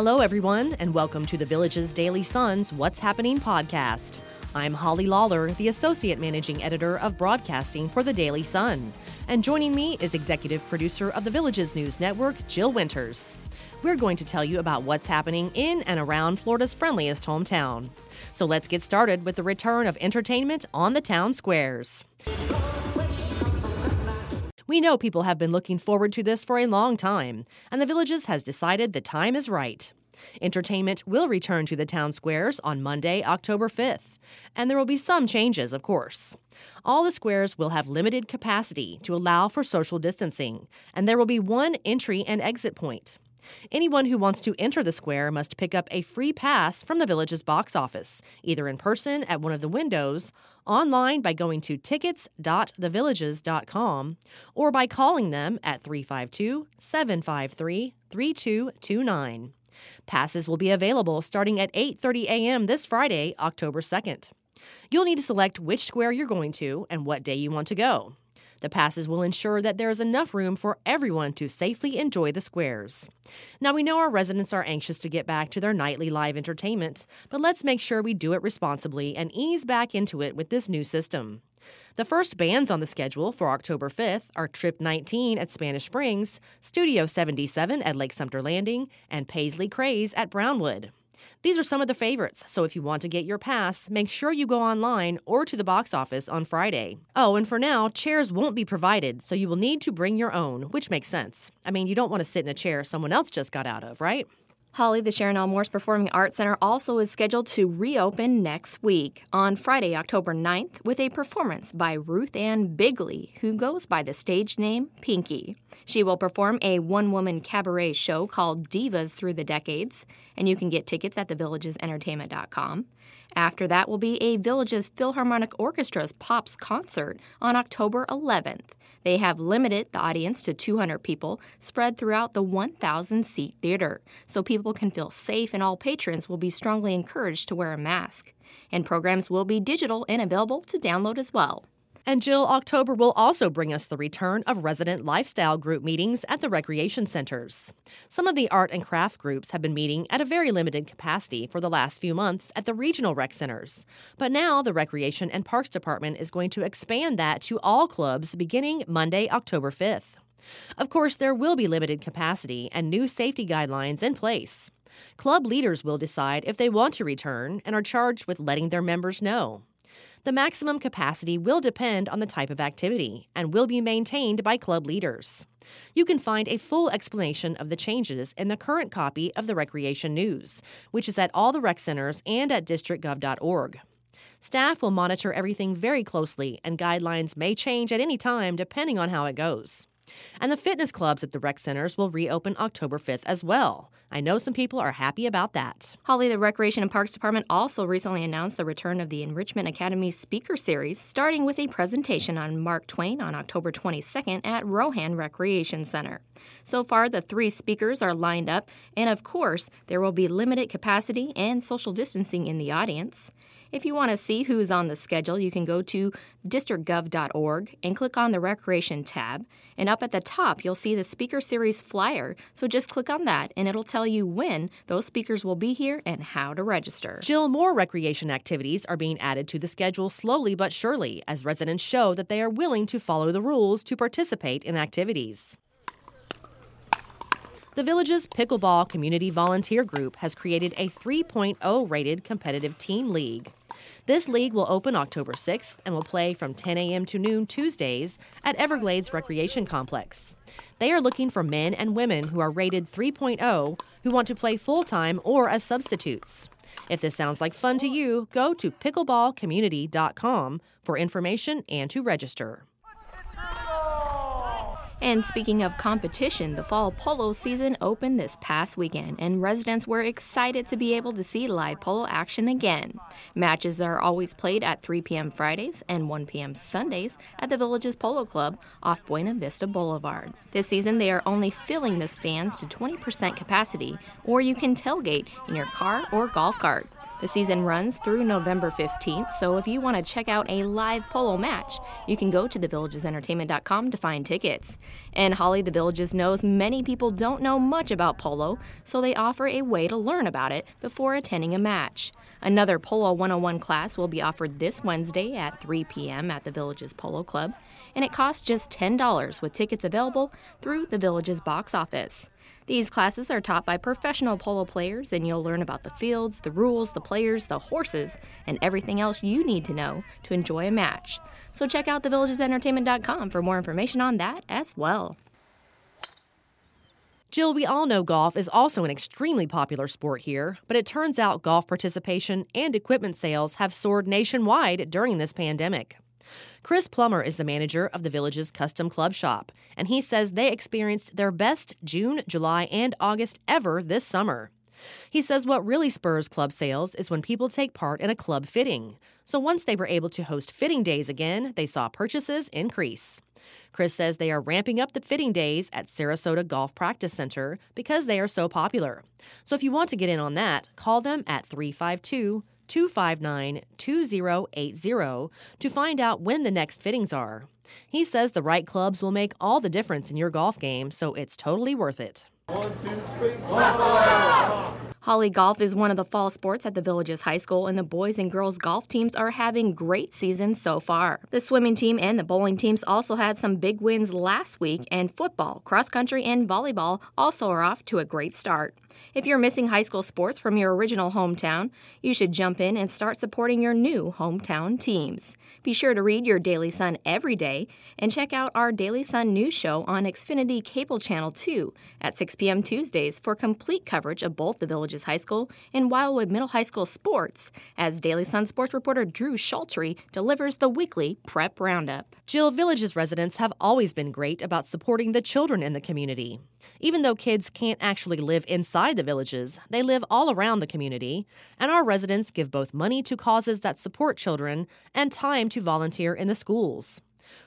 Hello, everyone, and welcome to the Village's Daily Sun's What's Happening podcast. I'm Holly Lawler, the Associate Managing Editor of Broadcasting for the Daily Sun. And joining me is Executive Producer of the Village's News Network, Jill Winters. We're going to tell you about what's happening in and around Florida's friendliest hometown. So let's get started with the return of entertainment on the town squares. We know people have been looking forward to this for a long time, and the Villages has decided the time is right. Entertainment will return to the town squares on Monday, October 5th, and there will be some changes, of course. All the squares will have limited capacity to allow for social distancing, and there will be one entry and exit point. Anyone who wants to enter the square must pick up a free pass from the village's box office, either in person at one of the windows, online by going to tickets.thevillages.com, or by calling them at 352 753 3229. Passes will be available starting at 8:30 a.m. this Friday, October 2nd. You'll need to select which square you're going to and what day you want to go. The passes will ensure that there is enough room for everyone to safely enjoy the squares. Now, we know our residents are anxious to get back to their nightly live entertainment, but let's make sure we do it responsibly and ease back into it with this new system. The first bands on the schedule for October 5th are Trip 19 at Spanish Springs, Studio 77 at Lake Sumter Landing, and Paisley Craze at Brownwood. These are some of the favorites, so if you want to get your pass, make sure you go online or to the box office on Friday. Oh, and for now, chairs won't be provided, so you will need to bring your own, which makes sense. I mean, you don't want to sit in a chair someone else just got out of, right? Holly, the Sharon L. Morse Performing Arts Center also is scheduled to reopen next week on Friday, October 9th, with a performance by Ruth Ann Bigley, who goes by the stage name Pinky. She will perform a one woman cabaret show called Divas Through the Decades, and you can get tickets at thevillagesentertainment.com. After that will be a Villages Philharmonic Orchestra's Pops concert on October 11th. They have limited the audience to 200 people spread throughout the 1,000 seat theater, so people can feel safe and all patrons will be strongly encouraged to wear a mask. And programs will be digital and available to download as well. And Jill, October will also bring us the return of resident lifestyle group meetings at the recreation centers. Some of the art and craft groups have been meeting at a very limited capacity for the last few months at the regional rec centers. But now the Recreation and Parks Department is going to expand that to all clubs beginning Monday, October 5th. Of course, there will be limited capacity and new safety guidelines in place. Club leaders will decide if they want to return and are charged with letting their members know. The maximum capacity will depend on the type of activity and will be maintained by club leaders. You can find a full explanation of the changes in the current copy of the Recreation News, which is at all the rec centers and at districtgov.org. Staff will monitor everything very closely, and guidelines may change at any time depending on how it goes. And the fitness clubs at the rec centers will reopen October 5th as well. I know some people are happy about that. Holly, the Recreation and Parks Department also recently announced the return of the Enrichment Academy Speaker Series, starting with a presentation on Mark Twain on October 22nd at Rohan Recreation Center. So far, the three speakers are lined up, and of course, there will be limited capacity and social distancing in the audience. If you want to see who's on the schedule, you can go to districtgov.org and click on the Recreation tab. And up at the top, you'll see the Speaker Series flyer. So just click on that, and it'll tell you when those speakers will be here and how to register. Jill, more recreation activities are being added to the schedule slowly but surely as residents show that they are willing to follow the rules to participate in activities. The village's pickleball community volunteer group has created a 3.0 rated competitive team league. This league will open October 6th and will play from 10 a.m. to noon Tuesdays at Everglades Recreation Complex. They are looking for men and women who are rated 3.0 who want to play full time or as substitutes. If this sounds like fun to you, go to pickleballcommunity.com for information and to register. And speaking of competition, the fall polo season opened this past weekend, and residents were excited to be able to see live polo action again. Matches are always played at 3 p.m. Fridays and 1 p.m. Sundays at the Villages Polo Club off Buena Vista Boulevard. This season, they are only filling the stands to 20% capacity, or you can tailgate in your car or golf cart. The season runs through November 15th, so if you want to check out a live polo match, you can go to thevillagesentertainment.com to find tickets. And Holly the Villages knows many people don't know much about polo, so they offer a way to learn about it before attending a match. Another Polo 101 class will be offered this Wednesday at 3 p.m. at the Villages Polo Club, and it costs just $10 with tickets available through the Villages box office. These classes are taught by professional polo players, and you'll learn about the fields, the rules, the players, the horses, and everything else you need to know to enjoy a match. So check out thevillagesentertainment.com for more information on that as well. Jill, we all know golf is also an extremely popular sport here, but it turns out golf participation and equipment sales have soared nationwide during this pandemic. Chris Plummer is the manager of the village's custom club shop, and he says they experienced their best June, July, and August ever this summer. He says what really spurs club sales is when people take part in a club fitting. So once they were able to host fitting days again, they saw purchases increase. Chris says they are ramping up the fitting days at Sarasota Golf Practice Center because they are so popular. So if you want to get in on that, call them at 352 259 2080 to find out when the next fittings are. He says the right clubs will make all the difference in your golf game, so it's totally worth it. One, two, three, Holly Golf is one of the fall sports at the Villages High School, and the boys and girls golf teams are having great seasons so far. The swimming team and the bowling teams also had some big wins last week, and football, cross country, and volleyball also are off to a great start. If you're missing high school sports from your original hometown, you should jump in and start supporting your new hometown teams. Be sure to read your Daily Sun every day and check out our Daily Sun news show on Xfinity Cable Channel 2 at 6 p.m. Tuesdays for complete coverage of both the Villages High School and Wildwood Middle High School sports as Daily Sun sports reporter Drew Schultry delivers the weekly prep roundup. Jill Villages residents have always been great about supporting the children in the community. Even though kids can't actually live inside the villages, they live all around the community, and our residents give both money to causes that support children and time to volunteer in the schools.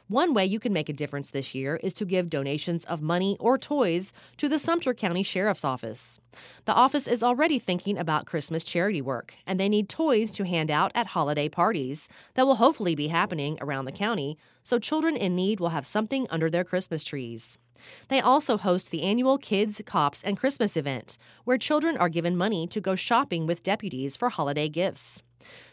One way you can make a difference this year is to give donations of money or toys to the Sumter County Sheriff's Office. The office is already thinking about Christmas charity work, and they need toys to hand out at holiday parties that will hopefully be happening around the county, so children in need will have something under their Christmas trees. They also host the annual Kids, Cops, and Christmas event, where children are given money to go shopping with deputies for holiday gifts.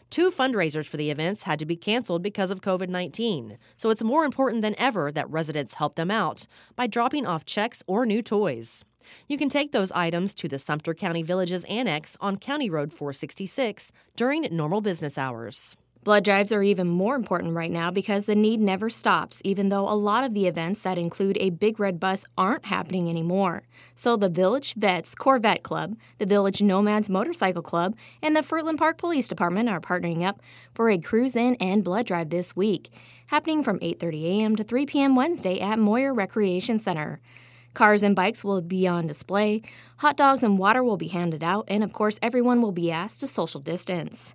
Two fundraisers for the events had to be canceled because of COVID 19, so it's more important than ever that residents help them out by dropping off checks or new toys. You can take those items to the Sumter County Villages Annex on County Road 466 during normal business hours. Blood drives are even more important right now because the need never stops, even though a lot of the events that include a big red bus aren't happening anymore. So the Village Vets Corvette Club, the Village Nomads Motorcycle Club, and the Fruitland Park Police Department are partnering up for a cruise in and blood drive this week, happening from 8:30 a.m. to 3 p.m. Wednesday at Moyer Recreation Center. Cars and bikes will be on display, hot dogs and water will be handed out, and of course everyone will be asked to social distance.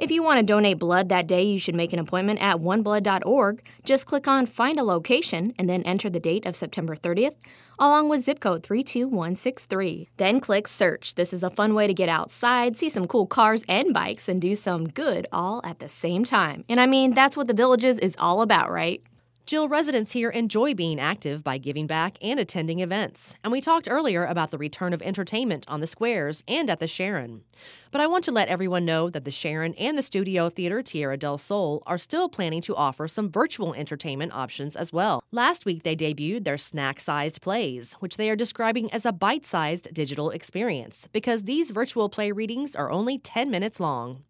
If you want to donate blood that day, you should make an appointment at oneblood.org. Just click on Find a Location and then enter the date of September 30th, along with zip code 32163. Then click Search. This is a fun way to get outside, see some cool cars and bikes, and do some good all at the same time. And I mean, that's what the Villages is all about, right? Jill residents here enjoy being active by giving back and attending events, and we talked earlier about the return of entertainment on the squares and at the Sharon. But I want to let everyone know that the Sharon and the Studio Theater Tierra del Sol are still planning to offer some virtual entertainment options as well. Last week, they debuted their snack sized plays, which they are describing as a bite sized digital experience because these virtual play readings are only 10 minutes long.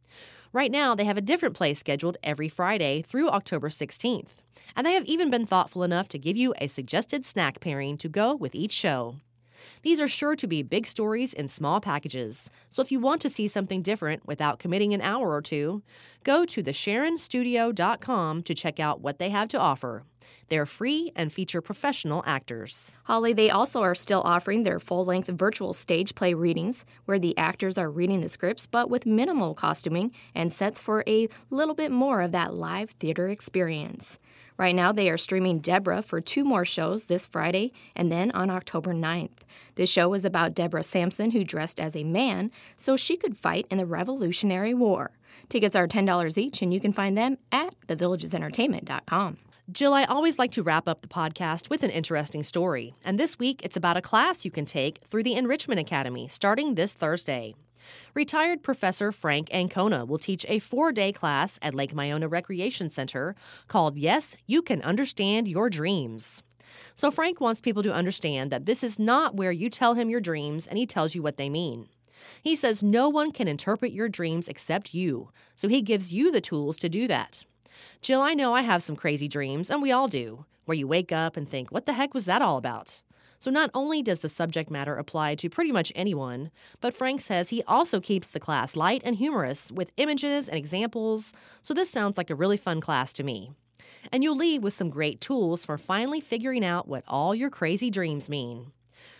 Right now, they have a different play scheduled every Friday through October 16th and they have even been thoughtful enough to give you a suggested snack pairing to go with each show. These are sure to be big stories in small packages, so if you want to see something different without committing an hour or two, go to thesharonstudio.com to check out what they have to offer. They're free and feature professional actors. Holly, they also are still offering their full length virtual stage play readings where the actors are reading the scripts but with minimal costuming and sets for a little bit more of that live theater experience. Right now, they are streaming Deborah for two more shows this Friday and then on October 9th. This show is about Deborah Sampson, who dressed as a man so she could fight in the Revolutionary War. Tickets are $10 each, and you can find them at thevillagesentertainment.com. Jill, I always like to wrap up the podcast with an interesting story. And this week, it's about a class you can take through the Enrichment Academy starting this Thursday. Retired Professor Frank Ancona will teach a four day class at Lake Miona Recreation Center called Yes, You Can Understand Your Dreams. So, Frank wants people to understand that this is not where you tell him your dreams and he tells you what they mean. He says no one can interpret your dreams except you, so he gives you the tools to do that. Jill, I know I have some crazy dreams, and we all do, where you wake up and think, what the heck was that all about? So not only does the subject matter apply to pretty much anyone, but Frank says he also keeps the class light and humorous with images and examples, so this sounds like a really fun class to me. And you'll leave with some great tools for finally figuring out what all your crazy dreams mean.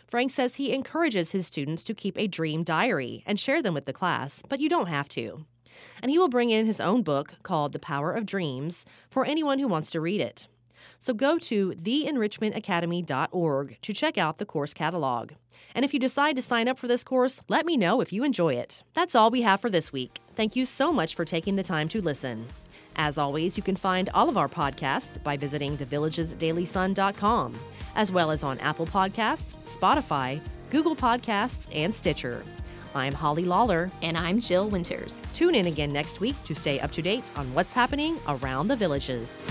Frank says he encourages his students to keep a dream diary and share them with the class, but you don't have to. And he will bring in his own book called The Power of Dreams for anyone who wants to read it. So go to theenrichmentacademy.org to check out the course catalog. And if you decide to sign up for this course, let me know if you enjoy it. That's all we have for this week. Thank you so much for taking the time to listen. As always, you can find all of our podcasts by visiting thevillagesdailysun.com, as well as on Apple Podcasts, Spotify, Google Podcasts, and Stitcher. I'm Holly Lawler. And I'm Jill Winters. Tune in again next week to stay up to date on what's happening around the villages.